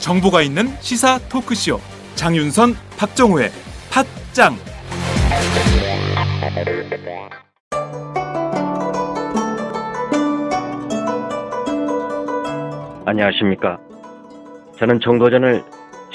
정보가 있는 시사 토크쇼 장윤선 박정호의 팟짱 안녕하십니까. 저는 정도전을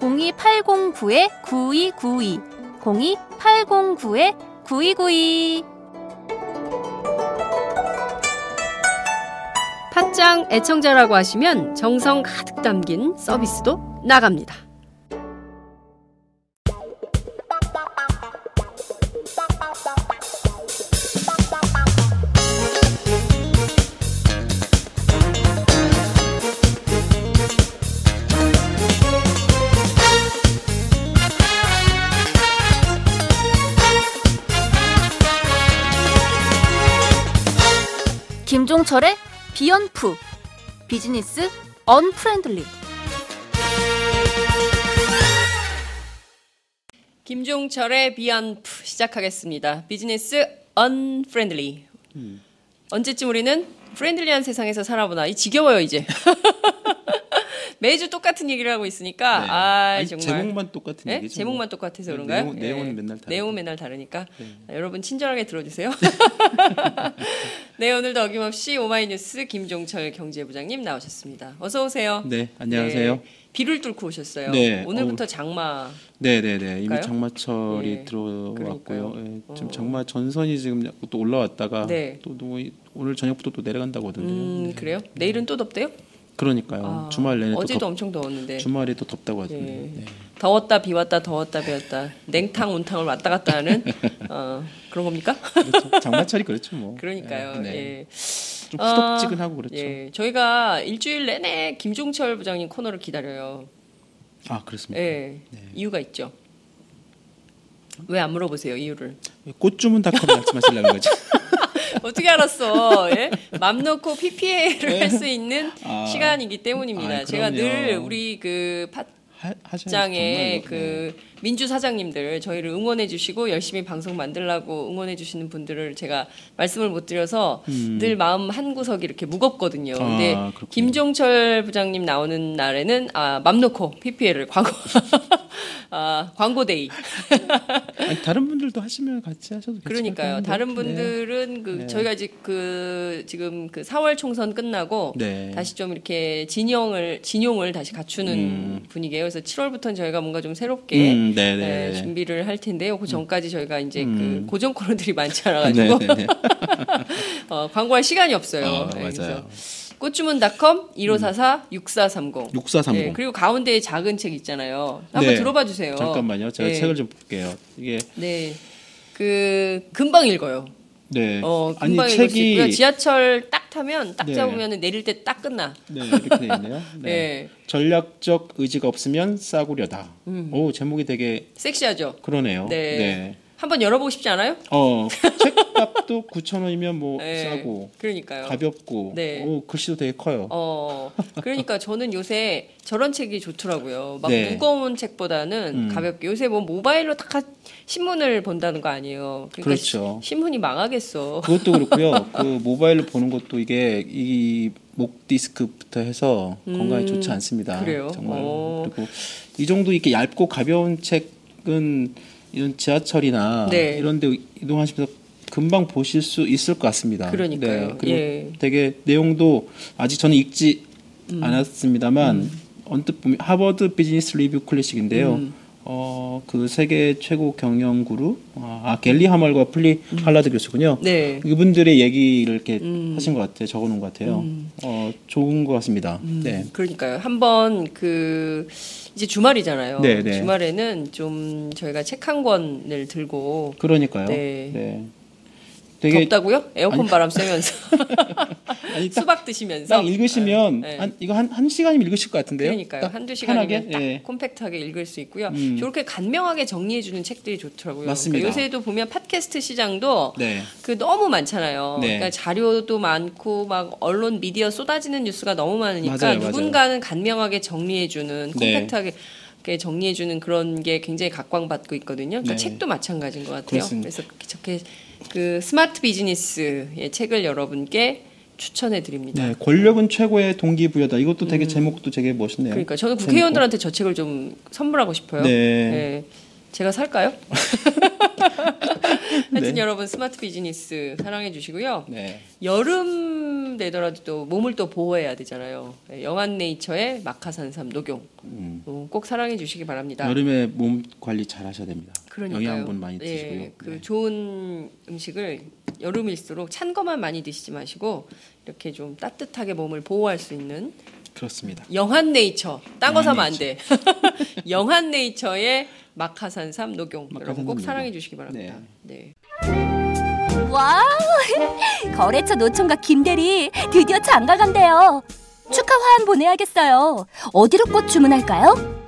02809-9292 02809-9292 팟짱 애청자라고 하시면 정성 가득 담긴 서비스도 나갑니다. 김종철의 비언프 비즈니스 unfriendly 김종철의 비언프 시작하겠습니다. 비즈니스 unfriendly. 언제쯤 우리는 friendly한 세상에서 살아보나? 이 지겨워요 이제. 매주 똑같은 얘기를 하고 있으니까 네. 아 아니, 정말 제목만 똑같은 네? 얘기죠. 제목만 뭐. 똑같아서 네, 그런가요? 내용- 내용은 맨날 다르고. 내용은 맨날 다르니까 네. 자, 여러분 친절하게 들어주세요. 네 오늘도 어김없이 오마이뉴스 김종철 경제부장님 나오셨습니다. 어서 오세요. 네, 안녕하세요. 네, 비를 뚫고 오셨어요. 네, 오늘부터 장마. 네, 네, 네. 이미? 장마철이 예, 들어왔고요. 예, 지금 어. 장마 전선이 지금 또 올라왔다가 네. 또, 또 오늘 저녁부터 또 내려간다고 하던데요. 음 네. 그래요? 내일은 또 덥대요? 그러니까요. 아, 주말 내내 어제도 또 덥, 엄청 더웠는데. 주말에 또 덥다고 하던데. 예. 네. 더웠다 비왔다 더웠다 비왔다 냉탕 온탕을 왔다 갔다 하는 어, 그런 겁니까? 그렇죠. 장마철이 그렇죠, 뭐. 그러니까요. 예, 네. 예. 좀 어, 후덥지근하고 그렇죠. 예. 저희가 일주일 내내 김종철 부장님 코너를 기다려요. 아, 그렇습니다. 예. 네. 이유가 있죠. 왜 안 물어보세요 이유를? 꽃주문닷컴 말씀하시려는 거죠. 어떻게 알았어? 예? 맘 놓고 PPA를 할수 있는 아. 시간이기 때문입니다. 아, 제가 늘. 우리 그 팟, 장의 정말로, 네. 그 민주 사장님들 저희를 응원해 주시고 열심히 방송 만들라고 응원해 주시는 분들을 제가 말씀을 못 드려서 음. 늘 마음 한 구석이 이렇게 무겁거든요. 아, 근데 그렇군요. 김종철 부장님 나오는 날에는 아, 맘 놓고 PPL을 광고 아, 광고 day. 아니, 다른 분들도 하시면 같이 하셔도 그러니까요. 다른 네. 분들은 그 네. 저희가 이제 그 지금 그 4월 총선 끝나고 네. 다시 좀 이렇게 진영을 진용을 다시 갖추는 음. 분위기예요. 그래서 7월부터는 저희가 뭔가 좀 새롭게 음, 네, 네, 네. 준비를 할 텐데요. 그 전까지 저희가 이제 음. 그 고정 코너들이 많지 않아가지고 네, 네, 네. 어, 광고할 시간이 없어요. 아, 네, 맞아요. 꽃주문닷컴 1544 6430. 6430. 네, 그리고 가운데에 작은 책 있잖아요. 한번 네. 들어봐 주세요. 잠깐만요. 제가 네. 책을 좀 볼게요. 이게 네. 그 금방 읽어요. 네. 어, 아니 금방 수 책이 있고요. 지하철 딱 타면 딱 네. 잡으면 내릴 때 딱 끝나. 네, 이렇게 돼 있네요. 네. 네. 전략적 의지가 없으면 싸구려다. 오, 제목이 되게 섹시하죠. 그러네요. 음. 네. 네. 한번 열어보고 싶지 않아요? 어, 책값도 9,000원이면 뭐 네. 싸고 그러니까요. 가볍고 네. 오, 글씨도 되게 커요. 어, 그러니까 저는 요새 저런 책이 좋더라고요. 막 네. 무거운 책보다는 음. 가볍게. 요새 뭐 모바일로 딱 하- 신문을 본다는 거 아니에요. 그러니까 그렇죠. 시- 신문이 망하겠어. 그것도 그렇고요. 그 모바일로 보는 것도 이게 이 목 디스크부터 해서 건강에 음, 좋지 않습니다. 그래요? 정말. 어. 그리고 이 정도 이렇게 얇고 가벼운 책은 이런 지하철이나 네. 이런 데 이동하시면서 금방 보실 수 있을 것 같습니다. 그러니까요. 네, 그리고 예. 되게 내용도 아직 저는 읽지 음. 않았습니다만 언뜻 보면 하버드 비즈니스 리뷰 클래식인데요. 음. 어, 그 세계 최고 경영 guru 아 게리 해멀과 프라할라드 교수군요. 음. 네. 이분들의 얘기를 이렇게 음. 하신 것 같아요. 적어놓은 것 같아요. 어, 좋은 것 같습니다. 네. 그러니까요. 한번 그 이제 주말이잖아요. 네, 네. 주말에는 좀 저희가 책 한 권을 들고 그러니까요. 네. 네. 되게 덥다고요? 에어컨 아니, 바람 쐬면서 아니, 딱, 수박 드시면서 딱 읽으시면 네. 한 이거 한 한 시간이면 읽으실 것 같은데요. 그러니까요. 딱 한두? 시간이면 딱 예. 콤팩트하게 읽을 수 있고요. 음. 저렇게 간명하게 정리해 주는 책들이 좋더라고요. 맞습니다. 그러니까 요새도 보면 팟캐스트 시장도 네. 그 너무 많잖아요. 네. 그러니까 자료도 많고 막 언론 미디어 쏟아지는 뉴스가 너무 많으니까 맞아요, 맞아요. 누군가는 간명하게 정리해 주는 네. 콤팩트하게 정리해 주는 그런 게 굉장히 각광받고 있거든요. 그러니까 네. 책도 마찬가지인 것 같아요. 그렇습니다. 그래서 저렇게 그 스마트 비즈니스의 책을 여러분께 추천해 드립니다. 네, 권력은 최고의 동기부여다. 이것도 되게 제목도 되게 멋있네요. 음. 그러니까 저는 국회의원들한테 저 책을 좀 선물하고 싶어요. 네. 네. 제가 살까요? 하여튼 네. 여러분 스마트 비즈니스 사랑해 주시고요. 네. 여름 되더라도 또 몸을 또 보호해야 되잖아요. 네, 영한 네이처의 마카산삼 녹용 음. 어, 꼭 사랑해 주시기 바랍니다. 여름에 몸 관리 잘 하셔야 됩니다. 그러니까요. 영양분 많이 네, 드시고요. 그 네. 좋은 음식을 여름일수록 찬 것만 많이 드시지 마시고 이렇게 좀 따뜻하게 몸을 보호할 수 있는 그렇습니다. 영한 네이처 딴거 영한 사면 안 돼. 영한 네이처의 마카산삼 녹용 여러분 마카산삼 꼭 녹용. 사랑해 주시기 바랍니다. 네. 와우! 거래처 노총각 김대리 드디어 장가 간대요. 축하 화한 보내야겠어요. 어디로 꽃 주문할까요?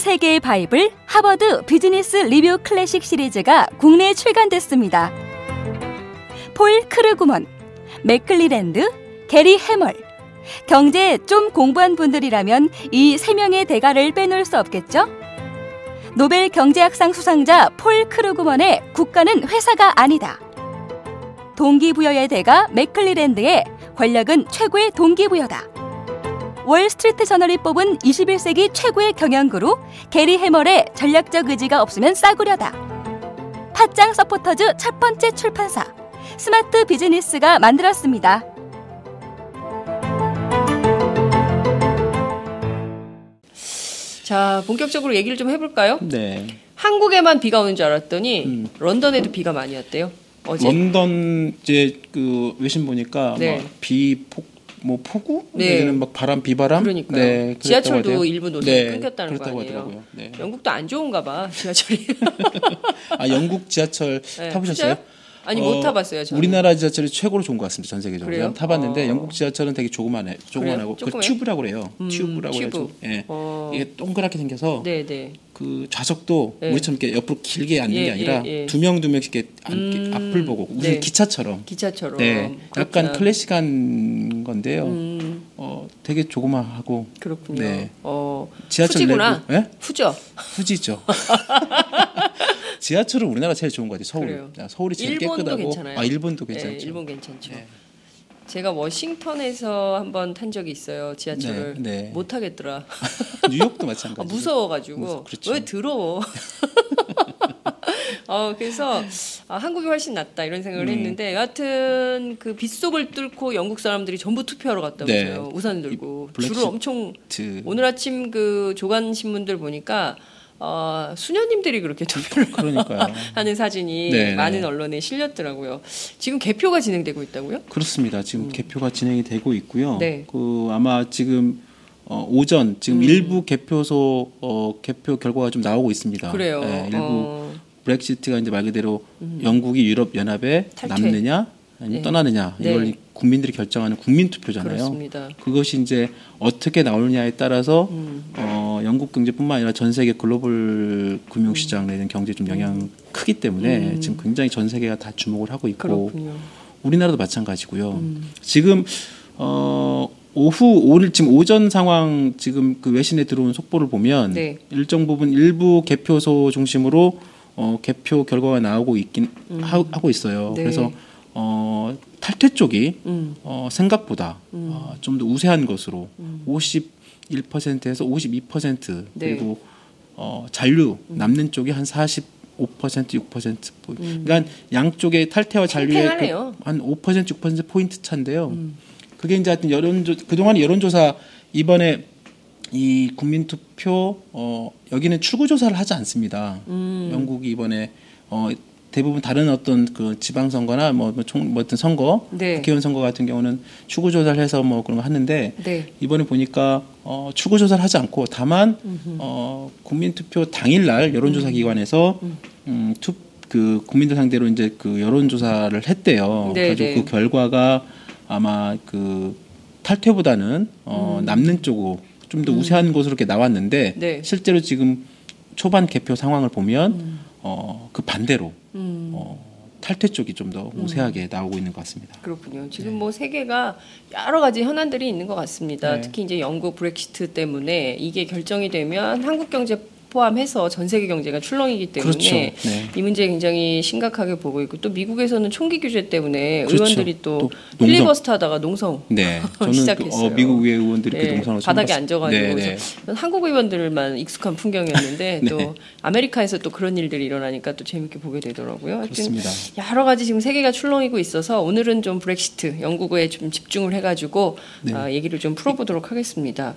세계의 바이블 하버드 비즈니스 리뷰 클래식 시리즈가 국내에 출간됐습니다. 폴 크루그먼, 맥클리랜드, 게리 해멀. 경제 좀 공부한 분들이라면 이 세 명의 대가를 빼놓을 수 없겠죠? 노벨 경제학상 수상자 폴 크루그먼의 국가는 회사가 아니다. 동기부여의 대가 맥클리랜드의 권력은 최고의 동기부여다. 월스트리트 저널이 뽑은 21세기 최고의 경영 guru 게리 해멀의 전략적 의지가 없으면 싸구려다. 팟짱 서포터즈 첫 번째 출판사 스마트 비즈니스가 만들었습니다. 자 본격적으로 얘기를 좀 해볼까요? 네. 한국에만 비가 오는 줄 알았더니 음. 런던에도 비가 많이 왔대요. 어제. 런던 이제 그 외신 보니까 네. 막비폭 뭐 폭우 네. 내지는 막 바람 비바람 그러니까요. 네, 지하철도. 일부 노선이 네, 끊겼다는 거 아니에요. 하더라고요. 네. 영국도 안 좋은가 봐 지하철이. 아 영국 지하철 네, 타보셨어요? 진짜요? 아니 어, 못 타봤어요. 저는. 우리나라 지하철이 최고로 좋은 것 같습니다. 전 세계적으로. 그래요? 타봤는데 어. 영국 지하철은 되게 조그만해, 조그만하고 그? 튜브라고 그래요. 음, 튜브라고 튜브. 해요. 예. 어. 이게 동그랗게 생겨서 네네. 그 좌석도 네. 우리처럼 이렇게 옆으로 길게 앉는 예, 게 아니라 예, 예. 두명두 명씩 이렇게 앉게 음, 앞을 보고 무슨 네. 기차처럼. 기차처럼. 네, 약간. 클래식한 건데요. 음, 어, 되게 조그마하고 그렇군요. 네. 어, 지하철 후지구나. 내부, 예? 후죠. 후지죠. 지하철은 우리나라 제일 좋은 것 같아요. 서울. 그래요. 아, 서울이 제일 일본도 깨끗하고. 괜찮아요. 아 일본도 네, 괜찮죠. 일본 괜찮죠. 네. 제가 워싱턴에서 한번 탄 적이 있어요. 지하철을 네, 네. 못 타겠더라. 뉴욕도 아, 마찬가지. 무서워가지고 무서- 그렇죠. 왜 더러워? 어 그래서 아, 한국이 훨씬 낫다 이런 생각을 음. 했는데 여하튼 그 빗속을 뚫고 영국 사람들이 전부 투표하러 갔다면서요. 네. 우산을 들고 줄을 엄청 트. 오늘 아침 그 조간 신문들 보니까 어, 수녀님들이 그렇게 투표를. 하는 사진이 네, 많은 네. 언론에 실렸더라고요. 지금 개표가 진행되고 있다고요? 그렇습니다. 지금 개표가 진행이 되고 있고요. 음. 네. 그 아마 지금 어, 오전 지금 음. 일부 개표소 어, 개표 결과가 좀 나오고 있습니다. 그래요. 네, 일부 어, 브렉시트가 이제 말 그대로 영국이 유럽 연합에. 남느냐 아니면 네. 떠나느냐 네. 이걸 국민들이 결정하는 국민 투표잖아요. 그렇습니다. 그것이 이제 어떻게 나오느냐에 따라서 음. 어, 영국 경제뿐만 아니라 전 세계 글로벌 금융 시장 내는 경제에 좀 영향 크기 때문에 지금 굉장히 전 세계가 다 주목을 하고 있고 음. 그렇군요. 우리나라도 마찬가지고요. 음. 지금 어 오후 오늘 지금 오전 상황 지금 그 외신에 들어온 속보를 보면 네. 일정 부분 일부 개표소 중심으로 어 개표 결과가 나오고 있긴 하, 고 있어요. 음. 네. 그래서 어 탈퇴 쪽이 음. 어 생각보다 어, 좀 더 우세한 것으로 51%에서 52% 네. 그리고 어 잔류 남는 쪽이 한45% 6% 포- 그러니까 양쪽의 탈퇴와 잔류의 음. 음. 한5% 6% 포인트 차인데요. 그게 이제 하여튼 여론조 그동안 여론조사 이번에 이 국민투표 어 여기는 출구조사를 하지 않습니다. 음. 영국이 이번에 어 대부분 다른 어떤 그 지방 선거나 뭐, 뭐 총, 뭐 어떤 선거, 네. 국회의원 선거 같은 경우는 출구조사를 해서 뭐 그런 거 하는데 네. 이번에 보니까 어, 출구조사를 하지 않고 다만 어, 국민 투표 당일 날 여론 조사 기관에서 음, 투, 그 국민들 상대로 이제 그 여론 조사를 했대요. 네, 그래서 네. 그 결과가 아마 그 탈퇴보다는 어, 남는 쪽으로 좀 더 우세한 것으로 이렇게 나왔는데 음. 네. 실제로 지금 초반 개표 상황을 보면 어, 그 반대로 음. 어, 탈퇴 쪽이 좀 더 우세하게 나오고 있는 것 같습니다. 그렇군요. 지금 뭐 세계가 여러 가지 현안들이 있는 것 같습니다. 네. 특히 이제 영국 브렉시트 때문에 이게 결정이 되면 한국 경제 포함해서 전 세계 경제가 출렁이기 때문에 그렇죠. 네. 이 문제 굉장히 심각하게 보고 있고 또 미국에서는 총기 규제 때문에 그렇죠. 의원들이 또, 또. 필리버스터 하다가 농성 네, 저는 그, 시작했어요. 어, 미국 의회 의원들이 네, 그 동선을 바닥에 앉아가지고 네, 네. 한국 의원들만 익숙한 풍경이었는데 네. 또 아메리카에서 또 그런 일들이 일어나니까 또 재밌게 보게 되더라고요. 그렇습니다. 여러 가지 지금 세계가 출렁이고 있어서 오늘은 좀 브렉시트 영국에 좀 집중을 해가지고 네. 아, 얘기를 좀 풀어보도록 하겠습니다.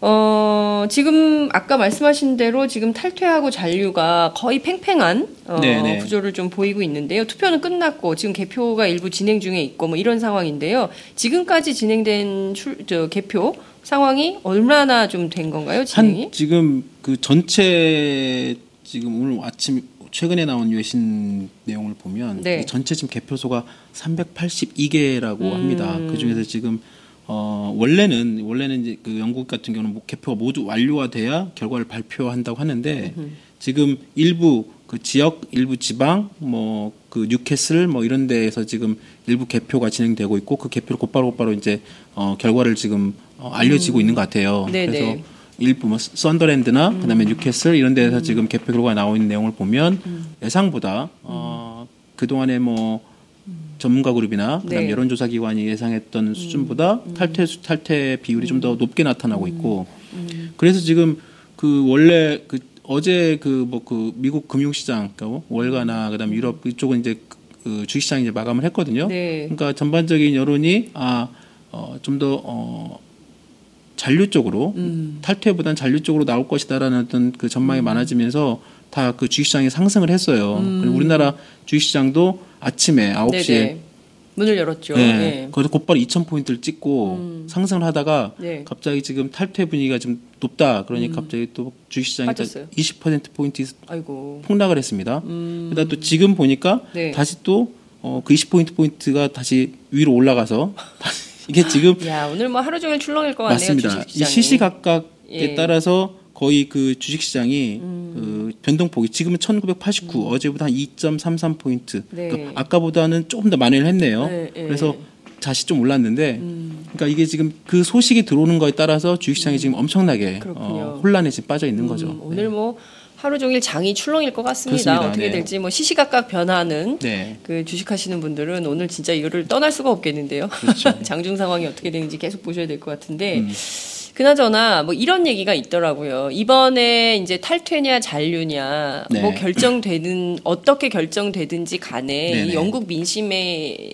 어, 지금 아까 말씀하신 대로 지금 탈퇴하고 잔류가 거의 팽팽한 어, 네, 네. 구조를 좀 보이고 있는데요. 투표는 끝났고 지금 개표가 일부 진행 중에 있고 뭐 이런 상황인데요. 지금까지 진행된 출, 저 개표 상황이 얼마나 좀 된 건가요? 진행이? 한 지금 그 전체 지금 오늘 아침 최근에 나온 외신 내용을 보면 네. 그 전체 지금 개표소가 382개라고 음. 합니다. 그 중에서 지금 어 원래는 원래는 이제 그 영국 같은 경우는 뭐 개표가 모두 완료가 돼야 결과를 발표한다고 하는데 지금 일부 그 지역 일부 지방 뭐 그 뉴캐슬 뭐 이런 데에서 지금 일부 개표가 진행되고 있고 그 개표를 곧바로 곧바로 이제 어 결과를 지금 어, 알려지고 있는 것 같아요. 네, 그래서 네. 일부 뭐 썬더랜드나 그다음에 뉴캐슬 이런 데서 지금 개표 결과가 나오고 있는 내용을 보면 예상보다 어 그동안에 뭐 전문가 그룹이나 그다음 네. 여론조사 기관이 예상했던 수준보다 탈퇴 수- 탈퇴 비율이 좀 더 높게 나타나고 있고 그래서 지금 그 원래 그 어제 그 뭐 그 미국 금융시장 그러니까 월가나 그다음 유럽 이쪽은 이제 그- 그 주식시장 이제 마감을 했거든요. 네. 그러니까 전반적인 여론이 아좀더 잔류 쪽으로 음. 탈퇴보다는 잔류 쪽으로 나올 것이다라는 어떤 그 전망이 많아지면서 다 그 주식시장이 상승을 했어요. 그리고 우리나라 주식시장도 아침에 9시에 음. 네네. 문을 열었죠. 네. 네. 거기서 곧바로 2,000포인트를 찍고 상승을 하다가 네. 갑자기 지금 탈퇴 분위기가 좀 높다. 그러니 갑자기 또 주식시장이 음. 빠졌어요. 20%포인트 아이고. 폭락을 했습니다. 그러다 또 지금 보니까 네. 다시 또 어, 그 20포인트 포인트가 다시 위로 올라가서 이게 지금 야 오늘 뭐 하루 종일 출렁일 것 같네요. 맞습니다. 이 주식시장이. 시시각각에 예. 음. 따라서 거의 그 주식시장이 그 변동폭이 지금은 1989 어제보다 한 2.33 포인트. 네. 그러니까 아까보다는 조금 더 만회를 했네요. 네, 예. 그래서 다시 좀 올랐는데, 그러니까 이게 지금 그 소식이 들어오는 거에 따라서 주식시장이 지금 엄청나게. 어, 혼란에 지금 빠져 있는 거죠. 음, 오늘 뭐 하루 종일 장이 출렁일 것 같습니다. 그렇습니다. 어떻게 네. 될지 뭐 시시각각 변하는 네. 그 주식하시는 분들은 오늘 진짜 이거를 떠날 수가 없겠는데요. 그렇죠. 장중 상황이 어떻게 되는지 계속 보셔야 될 것 같은데. 음. 그나저나 뭐 이런 얘기가 있더라고요. 이번에 이제 탈퇴냐 잔류냐 네. 뭐 결정되는 어떻게 결정되든지 간에. 이 영국 민심의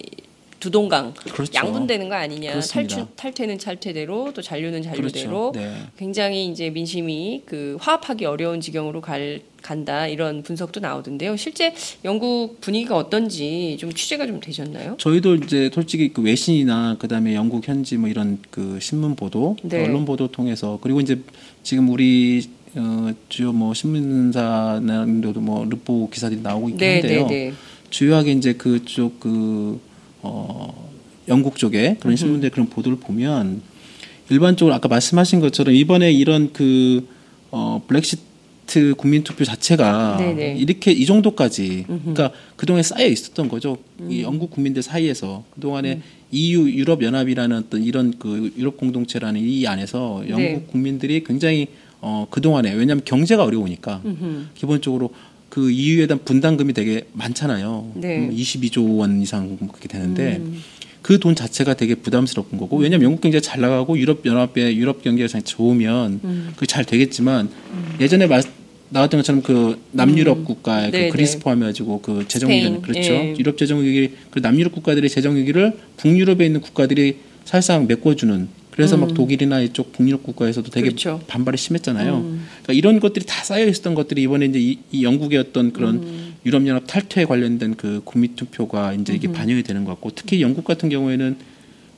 두 동강 그렇죠. 양분되는 거 아니냐. 그렇습니다. 탈출, 탈퇴는 탈퇴대로 또 잔류는 잔류대로 그렇죠. 네. 굉장히 이제 민심이 그 화합하기 어려운 지경으로 갈 간다 이런 분석도 나오던데요. 실제 영국 분위기가 어떤지 좀 취재가 좀 되셨나요? 저희도 이제 솔직히 그 외신이나 그다음에 영국 현지 뭐 이런 그 신문 보도, 네. 언론 보도 통해서 그리고 이제 지금 우리 어, 주요 뭐 신문사나도 뭐 르포 기사들이 나오고 있긴 네, 한데요. 네, 네. 주요하게 이제 그쪽 그 어, 영국 쪽에 그런 신문들 그런 보도를 보면 일반적으로 아까 말씀하신 것처럼 이번에 이런 그 어, 블랙시트 국민투표 자체가 네네. 이렇게 이 정도까지 그러니까 그동안에 쌓여 있었던 거죠. 이 영국 국민들 사이에서 그동안에 EU 유럽 연합이라는 어떤 이런 그 유럽 공동체라는 이 안에서 영국 네. 국민들이 굉장히 어 그동안에 왜냐하면 경제가 어려우니까 음흠. 기본적으로 그 EU에 대한 분담금이 되게 많잖아요. 네. 음, 22조 원 이상 그렇게 되는데 음. 그돈 자체가 되게 부담스러운 거고 왜냐하면 영국 경제가 잘 나가고 유럽 연합의 유럽 경제가 잘 좋으면 음. 그게 잘 되겠지만 예전에 말, 나왔던 것처럼 그 남유럽 국가의 음. 네, 그 그리스 네. 포함해가지고 그 재정 위기 그렇죠 예. 유럽 재정 위기 그 남유럽 국가들의 재정 위기를 북유럽에 있는 국가들이 사실상 메꿔주는 그래서 막 독일이나 이쪽 북유럽 국가에서도 되게 음. 그렇죠. 반발이 심했잖아요. 음. 그러니까 이런 것들이 다 쌓여 있었던 것들이 이번에 이제 이, 이 영국의 어떤 그런 음. 유럽연합 탈퇴에 관련된 그 국민 투표가 이제 이게 반영이 되는 것 같고 특히 영국 같은 경우에는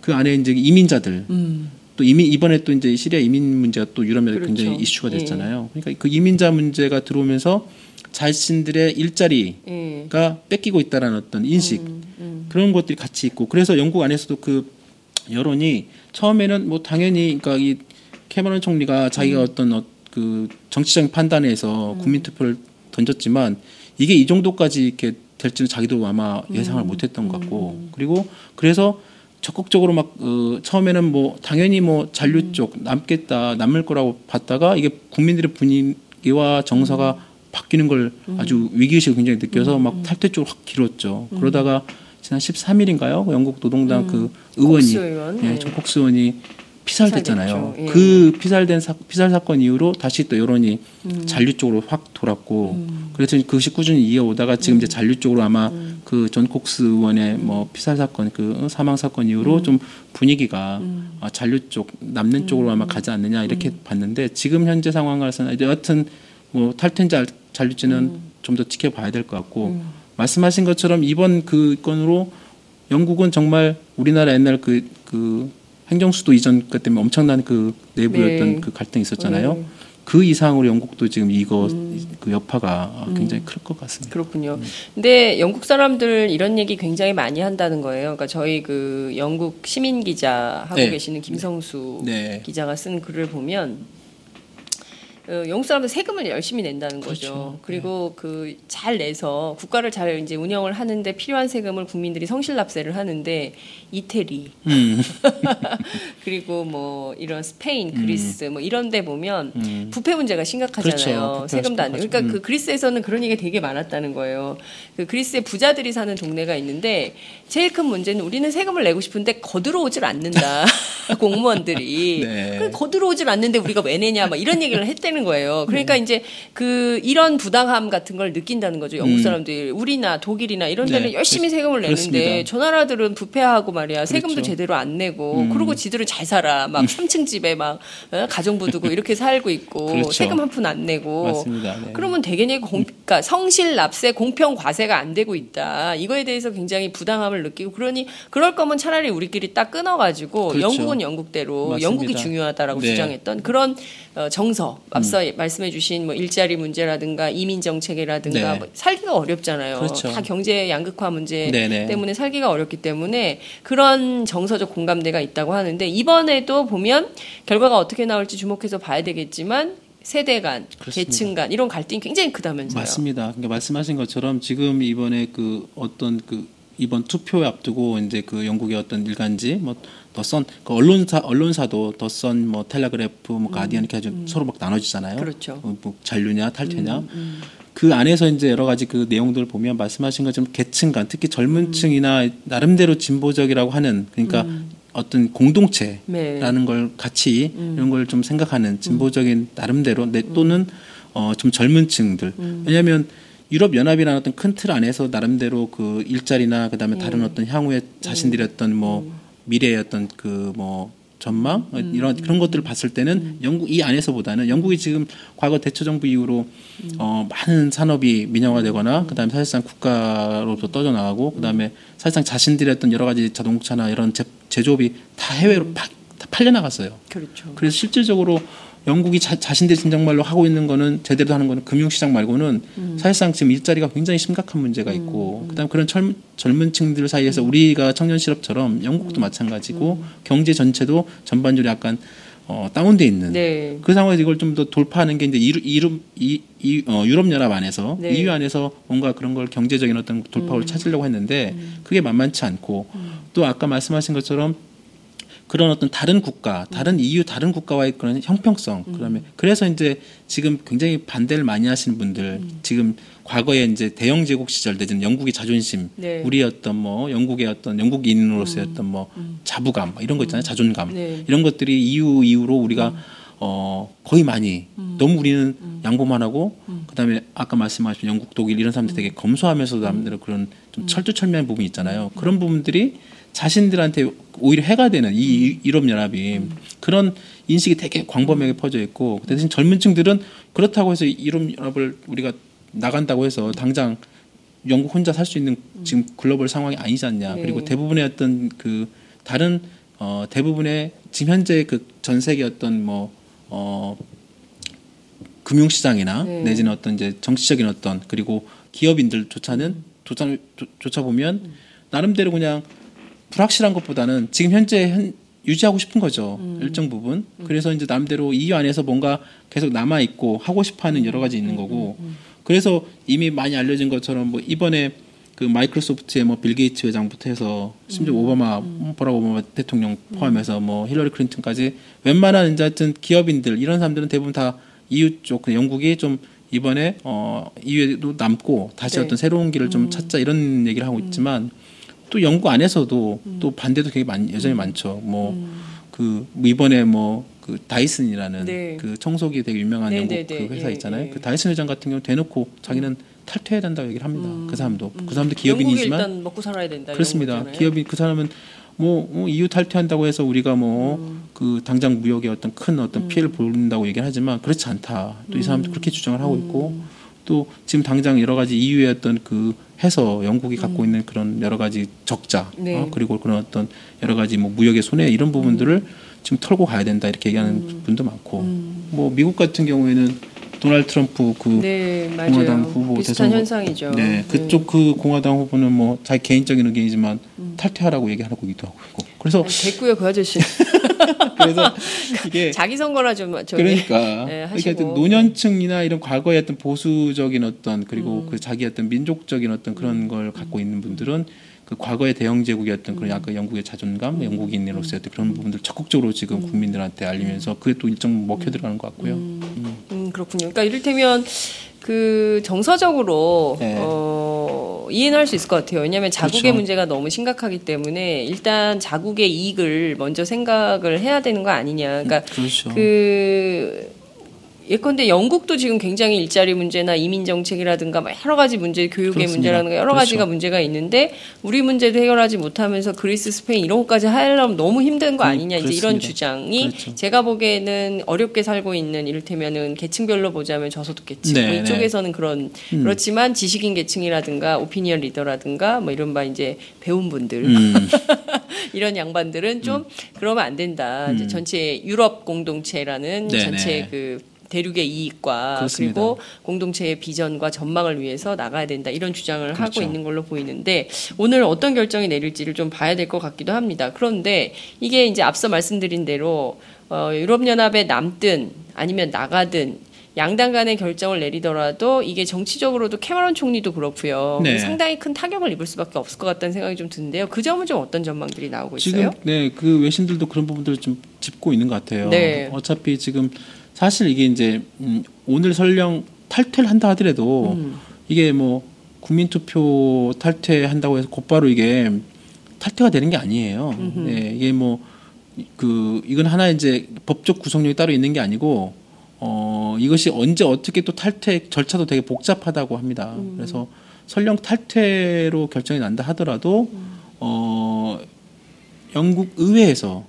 그 안에 이제 이민자들 음. 또 이민 이번에 또 이제 시리아 이민 문제가 또 유럽연합 에 그렇죠. 굉장히 이슈가 됐잖아요. 그러니까 그 이민자 문제가 들어오면서 자신들의 일자리가 예. 뺏기고 있다라는 어떤 인식 음, 음. 그런 것들이 같이 있고 그래서 영국 안에서도 그 여론이 처음에는 뭐 당연히 그러니까 이 캐머런 총리가 자기가 어떤 어, 그 정치적인 판단에서 국민 투표를 던졌지만 이게 이 정도까지 이렇게 될지는 자기도 아마 예상을 못했던 것 같고. 그리고 그래서 적극적으로 막 어, 처음에는 뭐 당연히 뭐 잔류 쪽 남겠다 남을 거라고 봤다가 이게 국민들의 분위기와 정서가 바뀌는 걸 아주 위기의식을 굉장히 느껴서 막 탈퇴 쪽으로 확 길었죠. 그러다가 지난 13일인가요? 영국 노동당 그 의원이 콕스 의원. 예, 네. john 콕스 의원이 피살됐잖아요. 예. 그 피살된 사, 피살 사건 이후로 다시 또 여론이 음. 잔류 쪽으로 확 돌았고 그래서 그것이 꾸준히 이어오다가 지금 이제 잔류 쪽으로 아마 음. 그존 콕스 의원의 뭐 피살 사건 그 사망 사건 이후로 좀 분위기가 음. 아, 잔류 쪽 남는 쪽으로 아마 가지 않느냐 이렇게 봤는데 지금 현재 상황에서는 여하튼 뭐 탈퇴인지 잔류지는 음. 좀더 지켜봐야 될 것 같고 말씀하신 것처럼 이번 그 건으로 영국은 정말 우리나라 옛날 그, 그 행정수도 이전 것 때문에 엄청난 그 내부였던 네. 그 갈등이 있었잖아요. 네. 그 이상으로 영국도 지금 이거 그 여파가 굉장히 클 것 같습니다. 그렇군요. 근데 영국 사람들 이런 얘기 굉장히 많이 한다는 거예요. 그러니까 저희 그 영국 시민 기자 하고 네. 계시는 김성수 네. 기자가 쓴 글을 보면 어, 영국 사람들 세금을 열심히 낸다는 거죠. 그렇죠. 그리고 그잘 내서 국가를 잘 이제 운영을 하는데 필요한 세금을 국민들이 성실 납세를 하는데 이태리 음. 그리고 뭐 이런 스페인, 그리스 뭐 이런 데 보면 음. 부패 문제가 심각하잖아요. 그렇죠. 세금도 안. 심각하죠. 그러니까 음. 그 그리스에서는 그런 얘기가 되게 많았다는 거예요. 그 그리스에 부자들이 사는 동네가 있는데 제일 큰 문제는 우리는 세금을 내고 싶은데 거들어 오질 않는다. 공무원들이. 네. 그 거들어 오질 않는데 우리가 왜 내냐 막 이런 얘기를 했다는 거예요. 그러니까 네. 이제 그 이런 부당함 같은 걸 느낀다는 거죠. 영국 음. 사람들이 우리나 독일이나 이런 데는 네. 열심히 세금을 내는데 그렇습니다. 저 나라들은 부패하고 말이야. 세금도 그렇죠. 제대로 안 내고 음. 그러고 지들은 잘 살아. 막 3층 집에 막 어? 가정부 두고 이렇게 살고 있고 그렇죠. 세금 한 푼 안 내고 맞습니다. 네. 그러면 대개는 공, 그러니까 성실 납세 공평 과세가 안 되고 있다. 이거에 대해서 굉장히 부당함을 느끼고 그러니 그럴 거면 차라리 우리끼리 딱 끊어가지고 그렇죠. 영국은 영국대로 맞습니다. 영국이 중요하다라고 네. 주장했던 그런 어, 정서 앞서 말씀해 주신 뭐 일자리 문제라든가 이민 정책이라든가 네. 뭐 살기가 어렵잖아요. 그렇죠. 다 경제 양극화 문제 네네. 때문에 살기가 어렵기 때문에 그런 정서적 공감대가 있다고 하는데 이번에도 보면 결과가 어떻게 나올지 주목해서 봐야 되겠지만 세대 간, 그렇습니다. 계층 간 이런 갈등이 굉장히 크다면서요. 맞습니다. 그러니까 말씀하신 것처럼 지금 이번에 그 어떤 그 이번 투표 앞두고 이제 그 영국의 어떤 일간지 뭐 더선 그 언론사 언론사도 더선 뭐 텔레그래프 뭐 가디언 이렇게 아주 서로 막 나눠지잖아요. 음, 그렇죠. 음, 어, 뭐 잔류냐 탈퇴냐. 그 안에서 이제 여러 가지 그 내용들을 보면 말씀하신 것처럼 계층 간 특히 음. 젊은 층이나 나름대로 진보적이라고 하는 그러니까 음. 어떤 공동체라는 네. 걸 같이 이런 걸 좀 생각하는 진보적인 나름대로 내 또는 어 좀 젊은 층들 왜냐하면 유럽 연합이라는 어떤 큰 틀 안에서 나름대로 그 일자리나 그다음에 다른 어떤 향후에 자신들의 어떤 뭐 미래의 어떤 그뭐 전망? 어, 이런 그런 것들을 봤을 때는 영국 이 안에서보다는 영국이 지금 과거 대처 정부 이후로 어 많은 산업이 민영화되거나 그다음에 사실상 국가로부터 떠져 나가고 그다음에 사실상 자신들의 어떤 여러 가지 자동차나 이런 제, 제조업이 다 해외로 파, 다 팔려 나갔어요. 그렇죠. 그래서 실질적으로 영국이 자, 자신들이 진정말로 하고 있는 거는 제대로 하는 거는 금융시장 말고는 사실상 지금 일자리가 굉장히 심각한 문제가 있고 그다음 그런 젊, 젊은 층들 사이에서 우리가 청년 실업처럼 영국도 마찬가지고 경제 전체도 전반적으로 약간 어, 다운돼 있는 네. 그 상황에서 이걸 좀 더 돌파하는 게 이제 이루, 이루, 이, 이, 어, 유럽 연합 안에서 네. EU 안에서 뭔가 그런 걸 경제적인 어떤 돌파구를 찾으려고 했는데 그게 만만치 않고 또 아까 말씀하신 것처럼 그런 어떤 다른 국가, 다른 EU 다른 국가와의 그런 형평성, 그다음에 그래서 이제 지금 굉장히 반대를 많이 하시는 분들, 지금 과거에 이제 대영 제국 시절 내지는 영국의 자존심, 네. 우리의 어떤 뭐 영국의 어떤 영국인으로서의 어떤 뭐 자부감 뭐 이런 거 있잖아요, 자존감. 네. 이런 것들이 EU 이후로 우리가 어 거의 많이 너무 우리는 양보만 하고 그다음에 아까 말씀하신 영국, 독일 이런 사람들 되게 검소하면서도 남들은 그런 좀 철두철미한 부분이 있잖아요. 그런 부분들이 자신들한테 오히려 해가 되는 이 유럽 연합이 그런 인식이 되게 광범위하게 퍼져 있고 그 대신 젊은층들은 그렇다고 해서 유럽 연합을 우리가 나간다고 해서 당장 영국 혼자 살 수 있는 지금 글로벌 상황이 아니지 않냐. 네. 그리고 대부분의 어떤 그 다른 어 대부분의 지금 현재 그 전 세계 어떤 뭐어 금융시장이나 네. 내지는 어떤 이제 정치적인 어떤 그리고 기업인들조차는 조차, 조- 조차 보면 나름대로 그냥 불확실한 것보다는 지금 현재 현, 유지하고 싶은 거죠. 일정 부분. 그래서 이제 나름대로 EU 안에서 뭔가 계속 남아 있고 하고 싶어하는 여러 가지 있는 거고. 그래서 이미 많이 알려진 것처럼 뭐 이번에 그 마이크로소프트의 뭐 빌 게이츠 회장부터 해서 심지어 오바마 버락 오바마 대통령 포함해서 뭐 힐러리 클린턴까지 웬만한 이제 하여튼 기업인들 이런 사람들은 대부분 다 EU 쪽그 영국이 좀 이번에 어 EU에도 남고 다시 네. 어떤 새로운 길을 좀 찾자 이런 얘기를 하고 있지만 또 영국 안에서도 또 반대도 되게 많, 여전히 많죠. 뭐그 이번에 뭐 그 다이슨이라는 네. 그 청소기 되게 유명한 네, 영국 네, 네. 그 회사 예, 있잖아요. 예. 그 다이슨 회장 같은 경우 대놓고 자기는 탈퇴해야 된다고 얘기를 합니다. 그 사람도 그 사람도 기업인이지만 일단 먹고 살아야 된다. 그렇습니다. 기업이 그 사람은 뭐, 뭐 EU 탈퇴한다고 해서 우리가 뭐 음. 그 당장 무역에 어떤 큰 어떤 피해를 보는다고 얘기를 하지만 그렇지 않다. 또이 음. 사람도 그렇게 주장을 하고 있고 또 지금 당장 여러 가지 EU의 어떤 그 해서 영국이 갖고 있는 그런 여러 가지 적자 음. 네. 어? 그리고 그런 어떤 여러 가지 뭐 무역의 손해 이런 부분들을 지금 털고 가야 된다 이렇게 얘기하는 음. 분도 많고 뭐 미국 같은 경우에는 도널드 트럼프 그 네. 공화당 후보 대선 후- 현상이죠. 네, 그쪽 그 공화당 후보는 뭐 자기 개인적인 의견이지만 탈퇴하라고 얘기하고 있기도 하고 있고. 그래서 됐고요, 그 아저씨. 그래서 이게 자기 선거나 좀 저기. 그러니까 네, 하시고. 하여튼 노년층이나 이런 과거의 어떤 보수적인 어떤 그리고 음. 그 자기 어떤 민족적인 어떤 그런 걸 갖고 있는 분들은 그 과거의 대영 제국이었던 음. 그런 약간 영국의 자존감, 영국인으로서의 어떤 그런 부분들 적극적으로 지금 국민들한테 알리면서 그게 또 일정 먹혀 들어가는 것 같고요. 음, 그렇군요. 그러니까 이를테면 그 정서적으로 네. 어, 이해는 할 수 있을 것 같아요. 왜냐하면 자국의 그렇죠. 문제가 너무 심각하기 때문에 일단 자국의 이익을 먼저 생각을 해야 되는 거 아니냐. 그러니까 그렇죠. 그 예컨대 영국도 지금 굉장히 일자리 문제나 이민 정책이라든가 막 여러 가지 문제, 교육의 그렇습니다. 문제라든가 여러 그렇죠. 가지가 문제가 있는데 우리 문제도 해결하지 못하면서 그리스, 스페인 이런 것까지 하려면 너무 힘든 거 그- 아니냐 이제 이런. 주장이 그렇죠. 제가 보기에는 어렵게 살고 있는 이를테면은 계층별로 보자면 저소득 계층 네, 뭐 네. 이쪽에서는 그런 음. 그렇지만 지식인 계층이라든가 오피니언 리더라든가 뭐 이런 바 이제 배운 분들 음, 이런 양반들은 좀 그러면 안 된다. 이제 음. 전체 유럽 공동체라는 네네. 전체 그 대륙의 이익과 그렇습니다. 그리고 공동체의 비전과 전망을 위해서 나가야 된다 이런 주장을 하고 그렇죠. 있는 걸로 보이는데 오늘 어떤 결정이 내릴지를 좀 봐야 될 것 같기도 합니다. 그런데 이게 이제 앞서 말씀드린 대로 어, 유럽연합에 남든 아니면 나가든 양당 간의 결정을 내리더라도 이게 정치적으로도 캐머런 총리도 그렇고요. 네. 상당히 큰 타격을 입을 수밖에 없을 것 같다는 생각이 좀 드는데요. 그 점은 좀 어떤 전망들이 나오고 지금 있어요? 네그 외신들도 그런 부분들을 좀 짚고 있는 것 같아요. 네. 어차피 지금 사실 이게 이제 음, 오늘 설령 탈퇴를 한다 하더라도 음. 이게 뭐 국민투표 탈퇴한다고 해서 곧바로 이게 탈퇴가 되는 게 아니에요. 네, 이게 뭐 그 이건 하나 이제 법적 구성력이 따로 있는 게 아니고 어, 이것이 언제 어떻게 또 탈퇴 절차도 되게 복잡하다고 합니다. 음. 그래서 설령 탈퇴로 결정이 난다 하더라도 어, 영국 의회에서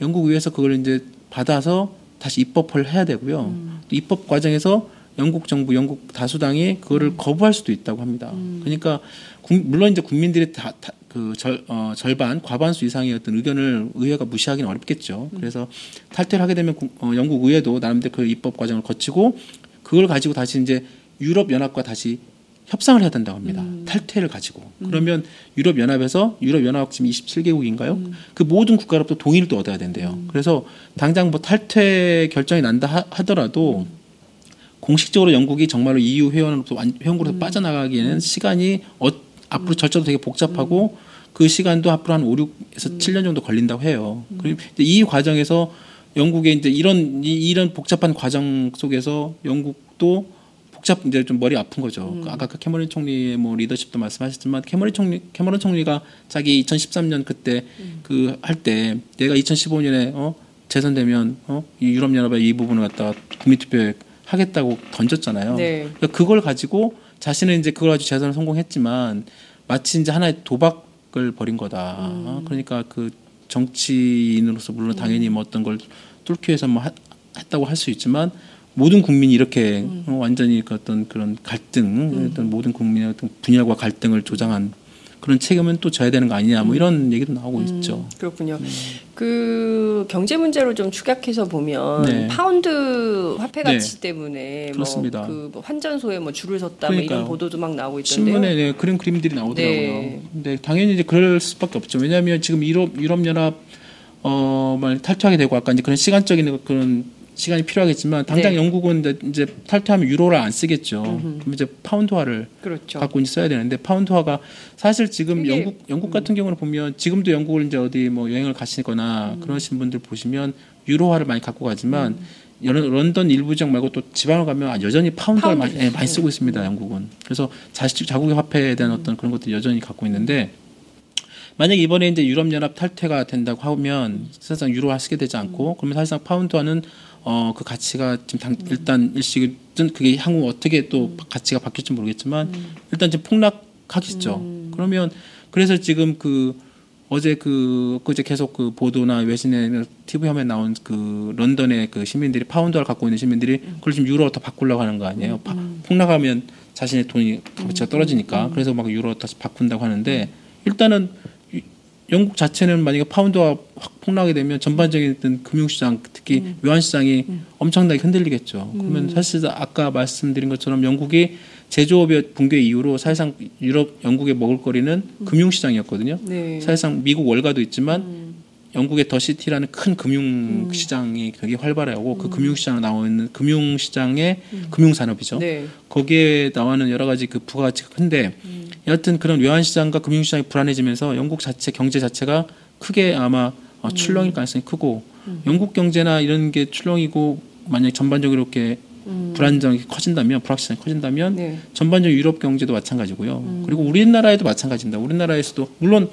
영국 의회에서 그걸 이제 받아서 다시 입법을 해야 되고요. 음. 또 입법 과정에서 영국 정부, 영국 다수당이 그거를 음. 거부할 수도 있다고 합니다. 그러니까 국- 물론 이제 국민들이 다, 다- 그 절, 어, 절반, 과반수 이상의 어떤 의견을 의회가 무시하기는 어렵겠죠. 그래서 탈퇴를 하게 되면 국- 어, 영국 의회도 나름대로 그 입법 과정을 거치고 그걸 가지고 다시 이제 유럽 연합과 다시 협상을 해야 된다고 합니다. 탈퇴를 가지고. 그러면 유럽 연합에서 유럽 연합 지금 27개국인가요? 그 모든 국가로부터 동의를 또 얻어야 된대요. 그래서 당장 뭐 탈퇴 결정이 난다 하- 하더라도 공식적으로 영국이 정말로 EU 회원으로부터 완- 회원국에서 빠져나가기에는 시간이 어, 앞으로 절차도 되게 복잡하고 그 시간도 앞으로 한 5, 6에서 7년 정도 걸린다고 해요. 그리고 이제 이 과정에서 영국의 이제 이런 이- 이런 복잡한 과정 속에서 영국도 복잡 이제 좀 머리 아픈 거죠. 그 아까 그 캐머런 총리의 뭐 리더십도 말씀하셨지만 캐머런 총리 캐머런 총리가 자기 2013년 그때 그 할 때 내가 2015년에 어 재선되면 어이 유럽 연합의 이 부분을 갖다가 국민 투표에 하겠다고 던졌잖아요. 네. 그러니까 그걸 가지고 자신은 이제 그걸 가지고 재선을 성공했지만 마치 이제 하나의 도박 을 벌인 거다. 어, 그러니까 그 정치인으로서 물론 당연히 뭐 어떤 걸 뚫기 위해서 뭐 하- 했다고 할 수 있지만 모든 국민이 이렇게 어, 완전히 그 어떤 그런 갈등, 어떤 모든 국민의 어떤 분열과 갈등을 조장한 그런 책임은 또 져야 되는 거 아니냐 뭐 이런 얘기도 나오고 있죠. 그렇군요. 그 경제 문제로 좀 축약해서 보면 네. 파운드 화폐 네. 가치 때문에 그렇습니다. 뭐그 뭐 환전소에 뭐 줄을 섰다 뭐. 이런 보도도 막 나오고 있던데요. 신문에 네, 그런 그림들이 나오더라고요. 네. 근데 당연히 이제 그럴 수밖에 없죠. 왜냐하면 지금 유럽 유럽 연합 어, 만 탈퇴하게 되고 아까 이제 그런 시간적인 그런 시간이 필요하겠지만 당장 네. 영국은 이제, 탈퇴하면 유로를 안 쓰겠죠. 그럼 이제 파운드화를 그렇죠. 갖고 이제 써야 되는데 파운드화가 사실 지금 음. 영국 영국 같은 경우는 보면 지금도 영국을 이제 어디 뭐 여행을 음. 가시거나 그러신 분들 보시면 유로화를 많이 갖고 가지만 음. 런던 일부 지역 말고 또 지방을 가면 여전히 파운드화를 많이, 파운드. 예, 많이 쓰고 있습니다. 영국은 그래서 자식 자국의 화폐에 대한 어떤 그런 것들 여전히 갖고 있는데 만약 이번에 이제 유럽 연합 탈퇴가 된다고 하면 사실상 유로화 쓰게 되지 않고 그러면 사실상 파운드화는 어 그 가치가 지금 당, 일단 일시든 그게 향후 어떻게 또 가치가 바뀔지 모르겠지만 일단 지금 폭락하겠죠. 그러면 그래서 지금 그 어제 그 그제 계속 그 보도나 외신의 TV 화면에 나온 그 런던의 그 시민들이 파운드화를 갖고 있는 시민들이 그걸 지금 유로로 더 바꾸려고 하는 거 아니에요. 파- 폭락하면 자신의 돈이 가치가 떨어지니까. 그래서 막 유로 다시 바꾼다고 하는데 일단은 유- 영국 자체는 만약에 파운드가 확 폭락하게 되면 전반적인 어떤 금융시장 특히 외환시장이 엄청나게 흔들리겠죠. 그러면 사실 아까 말씀드린 것처럼 영국이 제조업의 붕괴 이후로 사실상 유럽 영국의 먹을거리는 금융시장이었거든요. 네. 사실상 미국 월가도 있지만 영국의 더 시티라는 큰 금융 시장이 되게 활발하고 그 금융 시장에 나와 있는 금융 시장의 금융 산업이죠. 네. 거기에 나와는 여러 가지 그 부가가치가 큰데 여하튼 그런 외환 시장과 금융 시장이 불안해지면서 영국 자체 경제 자체가 크게 아마 어, 출렁일 가능성이 크고 영국 경제나 이런 게 출렁이고 만약 에 전반적으로 이렇게 불안정이 커진다면 불확실성이 커진다면 네. 전반적인 유럽 경제도 마찬가지고요. 그리고 우리나라에도 마찬가지입니다. 우리나라에서도 물론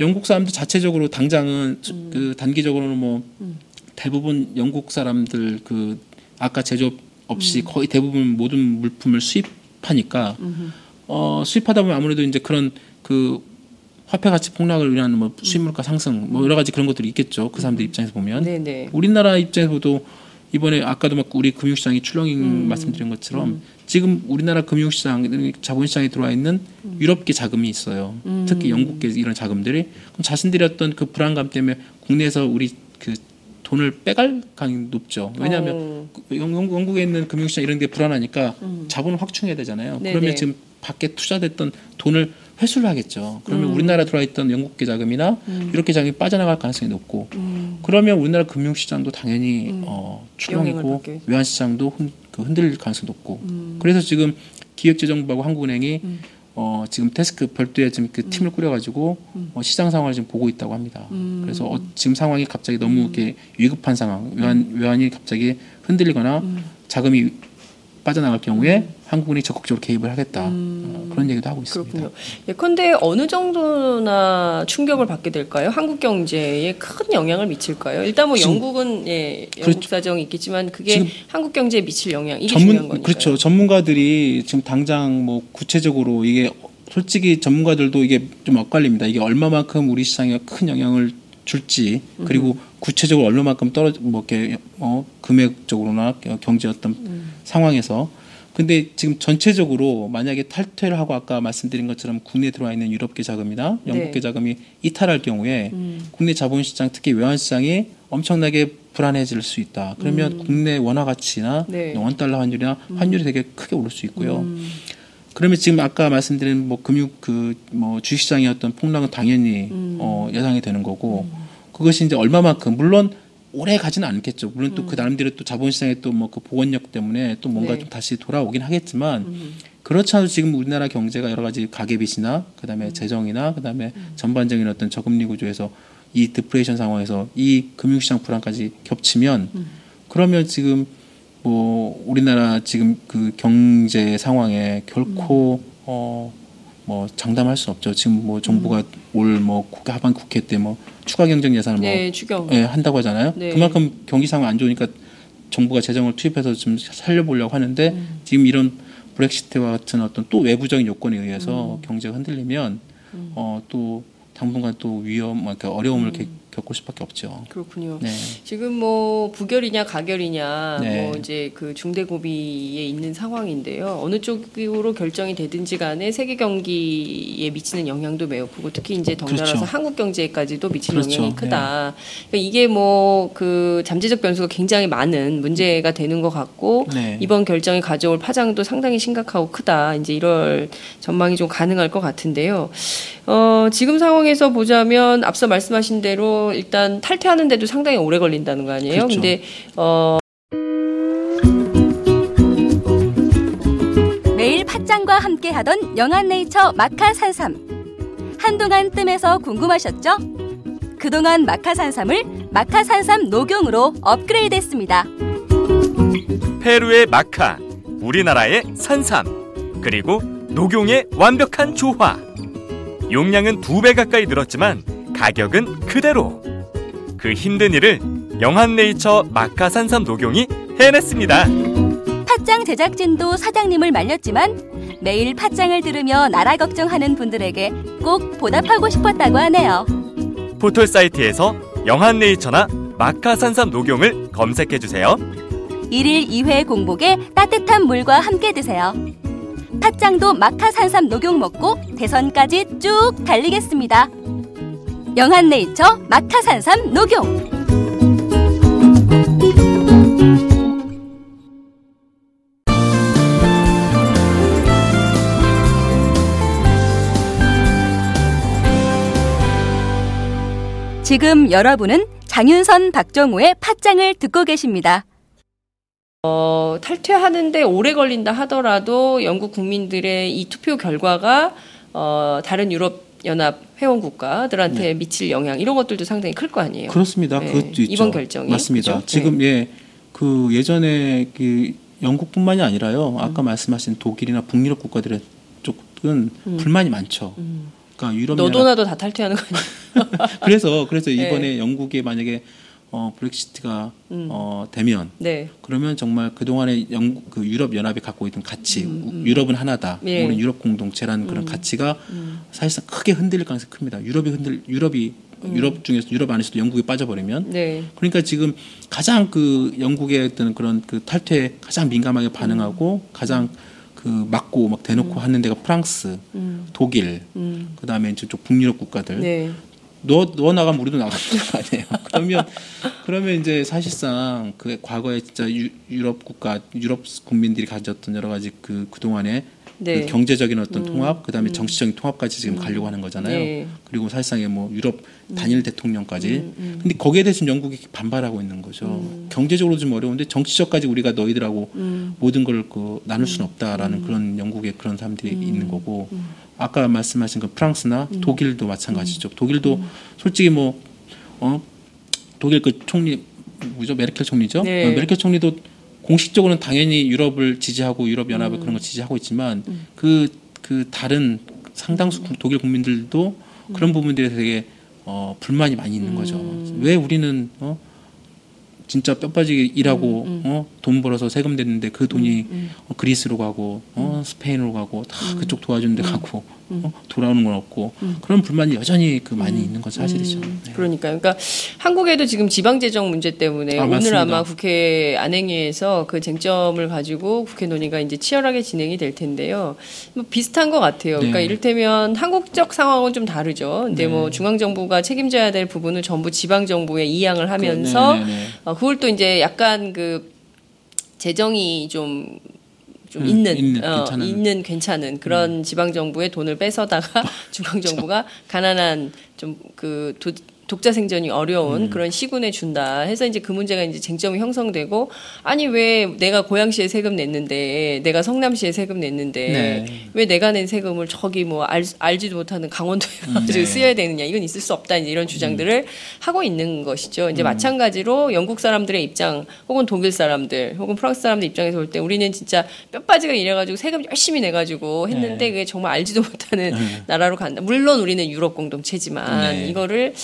영국 사람들 자체적으로 당장은 그 단기적으로는 뭐 대부분 영국 사람들 그 아까 제조업 없이 거의 대부분 모든 물품을 수입하니까 어 수입하다 보면 아무래도 이제 그런 그 화폐 가치 폭락을 위한 뭐 수입물가 상승 뭐 여러 가지 그런 것들이 있겠죠. 그 사람들 입장에서 보면 네, 네. 우리나라 입장에서도 이번에 아까도 막 우리 금융시장이 출렁인 말씀드린 것처럼 지금 우리나라 금융시장, 자본시장에 들어와 있는 유럽계 자금이 있어요. 특히 영국계 이런 자금들이 그럼 자신들이 어떤 그 불안감 때문에 국내에서 우리 그 돈을 빼갈 가능성이 높죠. 왜냐하면 어, 그 영- 영국, 영국 에 있는 금융시장 이런 데 불안하니까 자본을 확충해야 되잖아요. 네네. 그러면 지금 밖에 투자됐던 돈을 회수를 하겠죠. 그러면 음. 우리나라 들어와 있던 영국계 자금이나 유럽계 자금이 빠져나갈 가능성이 높고 그러면 우리나라 금융시장도 당연히 어, 음. 출렁이고 받게. 외환시장도 흔, 그 흔들릴 가능성이 높고. 그래서 지금 기획재정부하고 한국은행이 어, 지금 테스크 별도의 지금 그 팀을 꾸려가지고 어, 시장 상황을 지금 보고 있다고 합니다. 그래서 어, 지금 상황이 갑자기 너무 이렇게 위급한 상황, 외환 외환이 갑자기 흔들리거나 자금이 빠져나갈 경우에 한국은행이 적극적으로 개입을 하겠다 어, 그런 얘기도 하고 있습니다. 그렇군요. 예컨대 어느 정도나 충격을 받게 될까요? 한국 경제에 큰 영향을 미칠까요? 일단 뭐 지금- 영국은 예, 영국 그렇죠. 사정이 있겠지만 그게 한국 경제에 미칠 영향 이게 중요한 전문 거니까요. 그렇죠. 전문가들이 지금 당장 뭐 구체적으로 이게 솔직히 전문가들도 이게 좀 엇갈립니다. 이게 얼마만큼 우리 시장에 큰 영향을 줄지 그리고 구체적으로 얼마만큼 떨어져 뭐 이렇게 어 금액적으로나 경제 어떤 상황에서 근데 지금 전체적으로 만약에 탈퇴를 하고 아까 말씀드린 것처럼 국내에 들어와 있는 유럽계 자금이나 영국계 네. 자금이 이탈할 경우에 음. 국내 자본시장 특히 외환시장이 엄청나게 불안해질 수 있다. 그러면 국내 원화 가치나 음. 네. 원 달러 환율이나 환율이 되게 크게 오를 수 있고요. 음. 그러면 지금 아까 말씀드린 뭐 금융 그 뭐 주식시장의 어떤 폭락은 당연히 음. 어, 예상이 되는 거고 그것이 이제 얼마만큼 물론 오래 가지는 않겠죠. 물론 또그 나름대로 또 자본시장의 또 뭐그 복원력 때문에 또 뭔가 음. 네. 좀 다시 돌아오긴 하겠지만 음. 그렇지 않아도 지금 우리나라 경제가 여러 가지 가계빚이나 그다음에 음. 재정이나 그다음에 전반적인 어떤 저금리 구조에서 이 디플레이션 상황에서 이 금융시장 불안까지 겹치면 음. 그러면 지금 뭐 우리나라 지금 그 경제 상황에 결코 음. 어 뭐 장담할 수 없죠. 지금 뭐 정부가 올뭐 국회 하반 국회 때 뭐 추가 경정 예산을 뭐 네, 추경. 예, 한다고 하잖아요. 네. 그만큼 경기 상황 안 좋으니까 정부가 재정을 투입해서 좀 살려보려고 하는데 음. 지금 이런 브렉시트와 같은 어떤 또 외부적인 요건에 의해서 음. 경제가 흔들리면 어, 또 당분간 또 위험, 그러니까 어려움을 음. 게- 겪을 수밖에 없죠. 그렇군요. 네. 지금 뭐 부결이냐 가결이냐 네. 뭐 이제 그 중대 고비에 있는 상황인데요. 어느 쪽으로 결정이 되든지 간에 세계 경기에 미치는 영향도 매우 크고 특히 이제 덩달아서 그렇죠. 한국 경제까지도 미치는 그렇죠. 영향이 크다. 그러니까 이게 뭐 그 잠재적 변수가 굉장히 많은 문제가 되는 것 같고 네. 이번 결정이 가져올 파장도 상당히 심각하고 크다. 이제 이럴 전망이 좀 가능할 것 같은데요. 어, 지금 상황에서 보자면 앞서 말씀하신 대로 일단 탈퇴하는데도 상당히 오래 걸린다는 거 아니에요? 그렇죠. 근데 어, 매일 팥짱과 함께 하던 영한네이처 마카산삼. 한동안 뜸해서 궁금하셨죠? 그동안 마카산삼을 마카산삼 녹용으로 업그레이드했습니다. 페루의 마카, 우리나라의 산삼, 그리고 녹용의 완벽한 조화. 용량은 두 배 가까이 늘었지만 가격은 그대로. 그 힘든 일을 영한네이처 마카 산삼 녹용이 해냈습니다. 팥짱 제작진도 사장님을 말렸지만 매일 팥짱을 들으며 나라 걱정하는 분들에게 꼭 보답하고 싶었다고 하네요. 포털 사이트에서 영한네이처나 마카 산삼 녹용을 검색해 주세요. 일일 2회 공복에 따뜻한 물과 함께 드세요. 팥짱도 마카산삼 녹용 먹고 대선까지 쭉 달리겠습니다. 영한네이처 마카산삼 녹용 지금 여러분은 장윤선 박정우의 팥짱을 듣고 계십니다. 어, 탈퇴하는데 오래 걸린다 하더라도 영국 국민들의 이 투표 결과가 어, 다른 유럽 연합 회원 국가들한테 미칠 영향 이런 것들도 상당히 클 거 아니에요. 그렇습니다. 네, 그것도 있죠. 이번 결정이. 맞습니다. 그죠? 지금 예, 그 예전에 그 영국뿐만이 아니라요. 아까 말씀하신 독일이나 북유럽 국가들의 쪽은 불만이 많죠. 그러니까 유럽 너도 나도 다 탈퇴하는 거 아니에요? 그래서 그래서 이번에 네. 영국에 만약에 어 브렉시트가 음. 어 되면 네. 그러면 정말 그 동안에 영국 그 유럽 연합이 갖고 있던 가치, 우- 유럽은 하나다, 음, 예. 음. 우리 유럽 공동체라는 그런 가치가 사실상 크게 흔들릴 가능성이 큽니다. 유럽이 흔들 유럽이 음. 유럽 중에서 유럽 안에서도 영국이 빠져버리면 네. 그러니까 지금 가장 그 영국의 어떤 그런 그 탈퇴에 가장 민감하게 반응하고 가장 그 막고 막 대놓고 하는 데가 프랑스, 음. 독일, 음. 그다음에 저쪽 북유럽 국가들. 네. 너, 너 나가면 우리도 나가는 거 아니에요. 그러면, 그러면 이제 사실상 그 과거에 진짜 유, 유럽 국가, 유럽 국민들이 가졌던 여러 가지 그, 그동안에 네. 음. 그 경제적인 어떤 통합, 그 다음에 정치적인 통합까지 지금 가려고 하는 거잖아요. 네. 그리고 사실상의 뭐 유럽 단일 대통령까지. 음, 근데 거기에 대해서 영국이 반발하고 있는 거죠. 경제적으로 좀 어려운데 정치적까지 우리가 너희들하고 음. 모든 걸 그 나눌 수는 없다라는 그런 영국의 그런 사람들이 있는 거고 아까 말씀하신 그 프랑스나 독일도 마찬가지죠. 독일도 솔직히 뭐 어, 독일 그 총리 뭐죠? 메르켈 총리죠. 네. 어, 메르켈 총리도 공식적으로는 당연히 유럽을 지지하고 유럽 연합을 그런 걸 지지하고 있지만 그그 다른 상당수 국- 독일 국민들도 그런 부분들에 되게 어, 불만이 많이 있는 거죠. 왜 우리는 어, 진짜 뼈 빠지게 일하고 어, 돈 벌어서 세금 냈는데 그 돈이 어, 그리스로 가고 어, 스페인으로 가고 다 그쪽 도와주는 데 가고 어, 돌아오는 건 없고 그런 불만이 여전히 그 많이 있는 건 사실이죠. 네. 그러니까 그러니까 한국에도 지금 지방 재정 문제 때문에 아, 오늘 맞습니다. 아마 국회 안행위에서 그 쟁점을 가지고 국회 논의가 이제 치열하게 진행이 될 텐데요. 뭐 비슷한 것 같아요. 그러니까 네. 이를테면 한국적 상황은 좀 다르죠. 근데 네. 뭐 중앙 정부가 책임져야 될 부분을 전부 지방 정부에 이양을 하면서 네, 네, 네. 어, 그걸 또 이제 약간 그 재정이 좀, 좀 음, 있는, 있는, 어, 괜찮은. 음. 있는 괜찮은 그런 지방 정부의 돈을 뺏어다가 중앙 정부가 가난한 좀 그 독자 생존이 어려운 음. 그런 시군에 준다 해서 이제 그 문제가 이제 쟁점이 형성되고 아니 왜 내가 고양시에 세금 냈는데 내가 성남시에 세금 냈는데 네. 왜 내가 낸 세금을 저기 뭐 알, 알지도 못하는 강원도에 가지고 네. 쓰여야 되느냐 이건 있을 수 없다 이런 주장들을 하고 있는 것이죠. 이제 마찬가지로 영국 사람들의 입장 혹은 독일 사람들 혹은 프랑스 사람들 입장에서 볼 때 우리는 진짜 뼈 빠지게 일해가지고 세금 열심히 내가지고 했는데 네. 그게 정말 알지도 못하는 나라로 간다. 물론 우리는 유럽 공동체지만 네. 이거를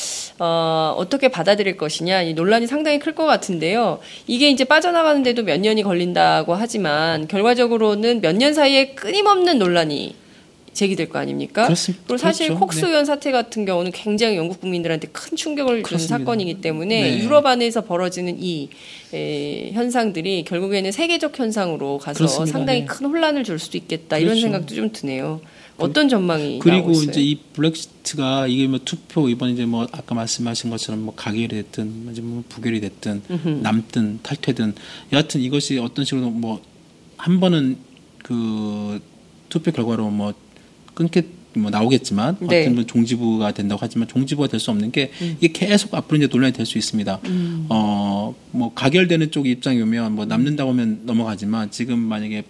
어, 어떻게 받아들일 것이냐 이 논란이 상당히 클 것 같은데요. 이게 이제 빠져나가는데도 몇 년이 걸린다고 하지만 결과적으로는 몇 년 사이에 끊임없는 논란이 제기될 거 아닙니까? 그렇습니다. 그리고 사실 그렇죠. 콕스 네. 의원 사태 같은 경우는 굉장히 영국 국민들한테 큰 충격을 그렇습니다. 사건이기 때문에 네. 유럽 안에서 벌어지는 이 에, 현상들이 결국에는 세계적 현상으로 가서 그렇습니다. 상당히 네. 큰 혼란을 줄 수도 있겠다 이런 그렇죠. 생각도 좀 드네요. 어떤 전망이 그리고? 이제 이 블랙시트가 이게 뭐 투표 이번 이제 뭐 아까 말씀하신 것처럼 뭐 가결이 됐든 뭐 부결이 됐든 남든 탈퇴든 여하튼 이것이 어떤 식으로 뭐 한 번은 그 투표 결과로 뭐 끊게 뭐 나오겠지만 네. 어떤 뭐 종지부가 된다고 하지만 종지부가 될 수 없는 게 이게 계속 앞으로 이제 논란이 될 수 있습니다. 어뭐 가결되는 쪽 입장이 오면 뭐 남는다고 하면 넘어가지만 지금 만약에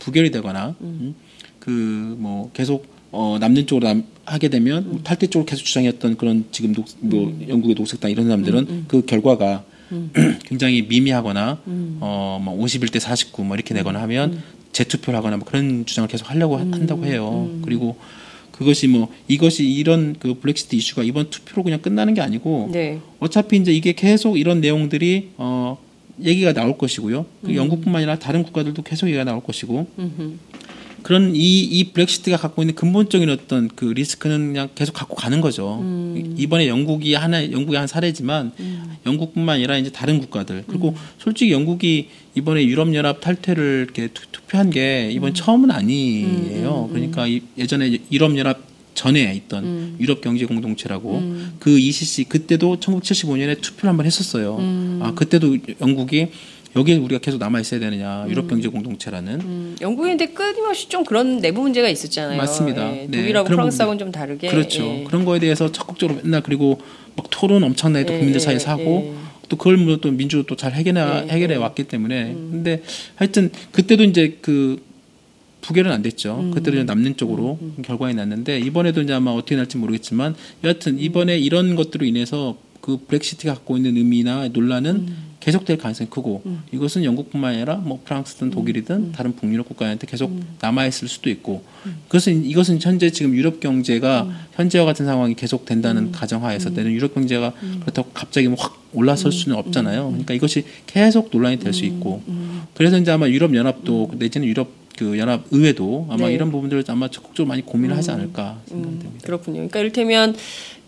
부결이 되거나 음, 그 뭐 계속 어 남는 쪽으로 남, 하게 되면 탈퇴 쪽으로 계속 주장했던 그런 지금 녹, 뭐 영국의 녹색당 이런 사람들은 그 결과가 굉장히 미미하거나 어뭐 51대 49뭐 이렇게 되거나 하면 재투표를 하거나 뭐 그런 주장을 계속 하려고 하- 한다고 해요. 그리고 그것이 뭐 이것이 이런 그 브렉시트 이슈가 이번 투표로 그냥 끝나는 게 아니고 네. 어차피 이제 이게 계속 이런 내용들이 어 얘기가 나올 것이고요. 그 영국뿐만 아니라 다른 국가들도 계속 얘기가 나올 것이고 그런 이, 이 브렉시트가 갖고 있는 근본적인 어떤 그 리스크는 그냥 계속 갖고 가는 거죠. 이- 이번에 영국이 하나 영국의 한 사례지만 영국뿐만 아니라 이제 다른 국가들. 그리고 솔직히 영국이 이번에 유럽 연합 탈퇴를 이렇게 투, 투표한 게 이번 처음은 아니에요. 그러니까 이- 예전에 유럽 연합 전에 있던 유럽 경제 공동체라고 그 ECC 그때도 1975년에 투표를 한번 했었어요. 아 그때도 영국이 여기에 우리가 계속 남아 있어야 되느냐 유럽 경제 공동체라는 음, 영국인데 끊임없이 좀 그런 내부 문제가 있었잖아요. 맞습니다. 예, 네, 독일하고 그런 프랑스하고는 좀 다르게. 그렇죠. 예. 그런 거에 대해서 적극적으로 맨날 그리고 막 토론 엄청나게 또 예, 국민들 예, 사이에서 하고 예. 또 그걸 뭐 또 민주도 또잘 해결해 예, 해결해 예. 왔기 때문에 근데 하여튼 그때도 이제 그 부결은 안 됐죠. 음. 이제 남는 쪽으로 결과가 났는데 이번에도 이제 아마 어떻게 날지 모르겠지만 여하튼 이번에 이런 것들로 인해서 그 브렉시트가 갖고 있는 의미나 논란은 음. 계속될 가능성이 크고 이것은 영국뿐만 아니라 뭐 프랑스든 독일이든 음. 다른 북유럽 국가한테 계속 남아 있을 수도 있고 그것은 이것은 현재 지금 유럽 경제가 음. 현재와 같은 상황이 계속 된다는 가정하에서 되는 유럽 경제가 음. 그렇다고 갑자기 뭐 확 올라설 수는 없잖아요. 그러니까 이것이 계속 논란이 될수 음. 있고 그래서 이제 아마 유럽 연합도 내지는 유럽 그 연합 의회도 아마 네. 이런 부분들을 아마 적극적으로 많이 고민을 하지 않을까 생각됩니다. 음, 그렇군요. 그러니까 이를테면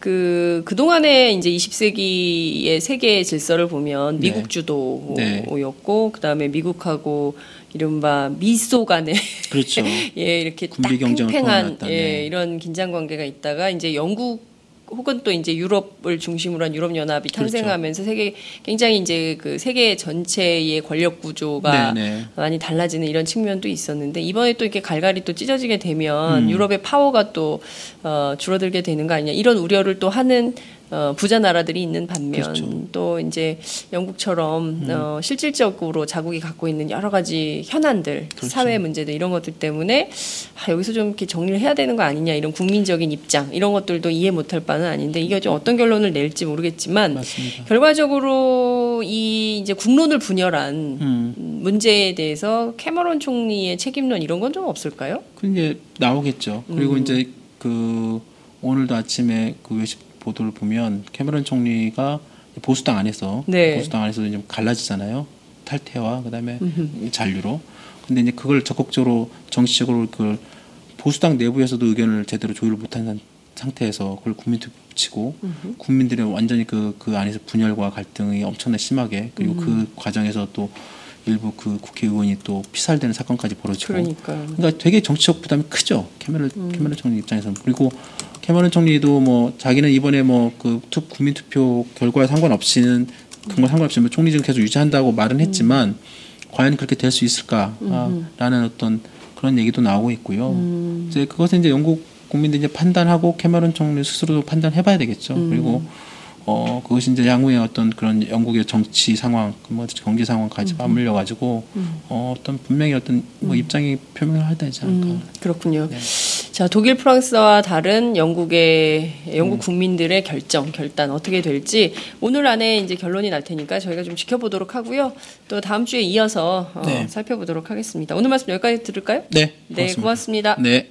그 그동안에 이제 20세기의 세계 질서를 보면 네. 미국 주도였고 네. 그다음에 미국하고 이른바 미소 간의 그렇죠. 예, 이렇게 딱 팽팽한. 예, 네. 이런 긴장 관계가 있다가 이제 영국 혹은 또 이제 유럽을 중심으로 한 유럽 연합이 그렇죠. 탄생하면서 세계 굉장히 이제 그 세계 전체의 권력 구조가 네, 네. 많이 달라지는 이런 측면도 있었는데 이번에 또 이렇게 갈갈이 또 찢어지게 되면 음. 유럽의 파워가 또 어, 줄어들게 되는 거 아니냐 이런 우려를 또 하는 어, 부자 나라들이 있는 반면 그렇죠. 또 이제 영국처럼 어, 실질적으로 자국이 갖고 있는 여러 가지 현안들, 사회 문제들 이런 것들 때문에 아, 여기서 좀 이렇게 정리를 해야 되는 거 아니냐 이런 국민적인 입장 이런 것들도 이해 못할 바는 아닌데 이게 좀 어떤 결론을 낼지 모르겠지만 맞습니다. 결과적으로 이 이제 국론을 분열한 음. 문제에 대해서 캐머런 총리의 책임론 이런 건 좀 없을까요? 그 이제 나오겠죠. 그리고 음. 이제 그 오늘도 아침에 그 외신 보도를 보면 캐머런 총리가 보수당 안에서 네. 보수당 안에서 좀 갈라지잖아요. 탈퇴와 그다음에 잔류로. 근데 이제 그걸 적극적으로 정치적으로 그 보수당 내부에서도 의견을 제대로 조율을 못한 상- 상태에서 그걸 국민 투표 붙이고 국민들이 완전히 그, 그 안에서 분열과 갈등이 엄청나게 심하게 그리고 그 과정에서 또 일부 그 국회의원이 또 피살되는 사건까지 벌어지고. 그러니까 그러니까 되게 정치적 부담이 크죠. 캐머런 캐머런 총리 입장에서는. 그리고 캐머런 총리도 뭐 자기는 이번에 뭐그 국민 투표 결과에 상관없이는 그런 거 상관없이 뭐 총리직을 계속 유지한다고 말은 했지만 과연 그렇게 될 수 있을까라는 어떤 그런 얘기도 나오고 있고요. 이제 그것은 이제 영국 국민들이 이제 판단하고 캐머런 총리 스스로도 판단해봐야 되겠죠. 그리고 어 그것이 이제 향후에 어떤 그런 영국의 정치 상황, 뭐 경제 상황까지 맞물려 가지고 어 어떤 분명히 어떤 뭐 입장이 표명을 해야 되지 않을까. 음, 그렇군요. 자, 독일, 프랑스와 다른 영국의 영국 음. 국민들의 결정, 결단 어떻게 될지 오늘 안에 이제 결론이 날 테니까 저희가 좀 지켜보도록 하고요. 또 다음 주에 이어서 어, 네. 살펴보도록 하겠습니다. 오늘 말씀 여기까지 들을까요? 네, 네, 고맙습니다. 네.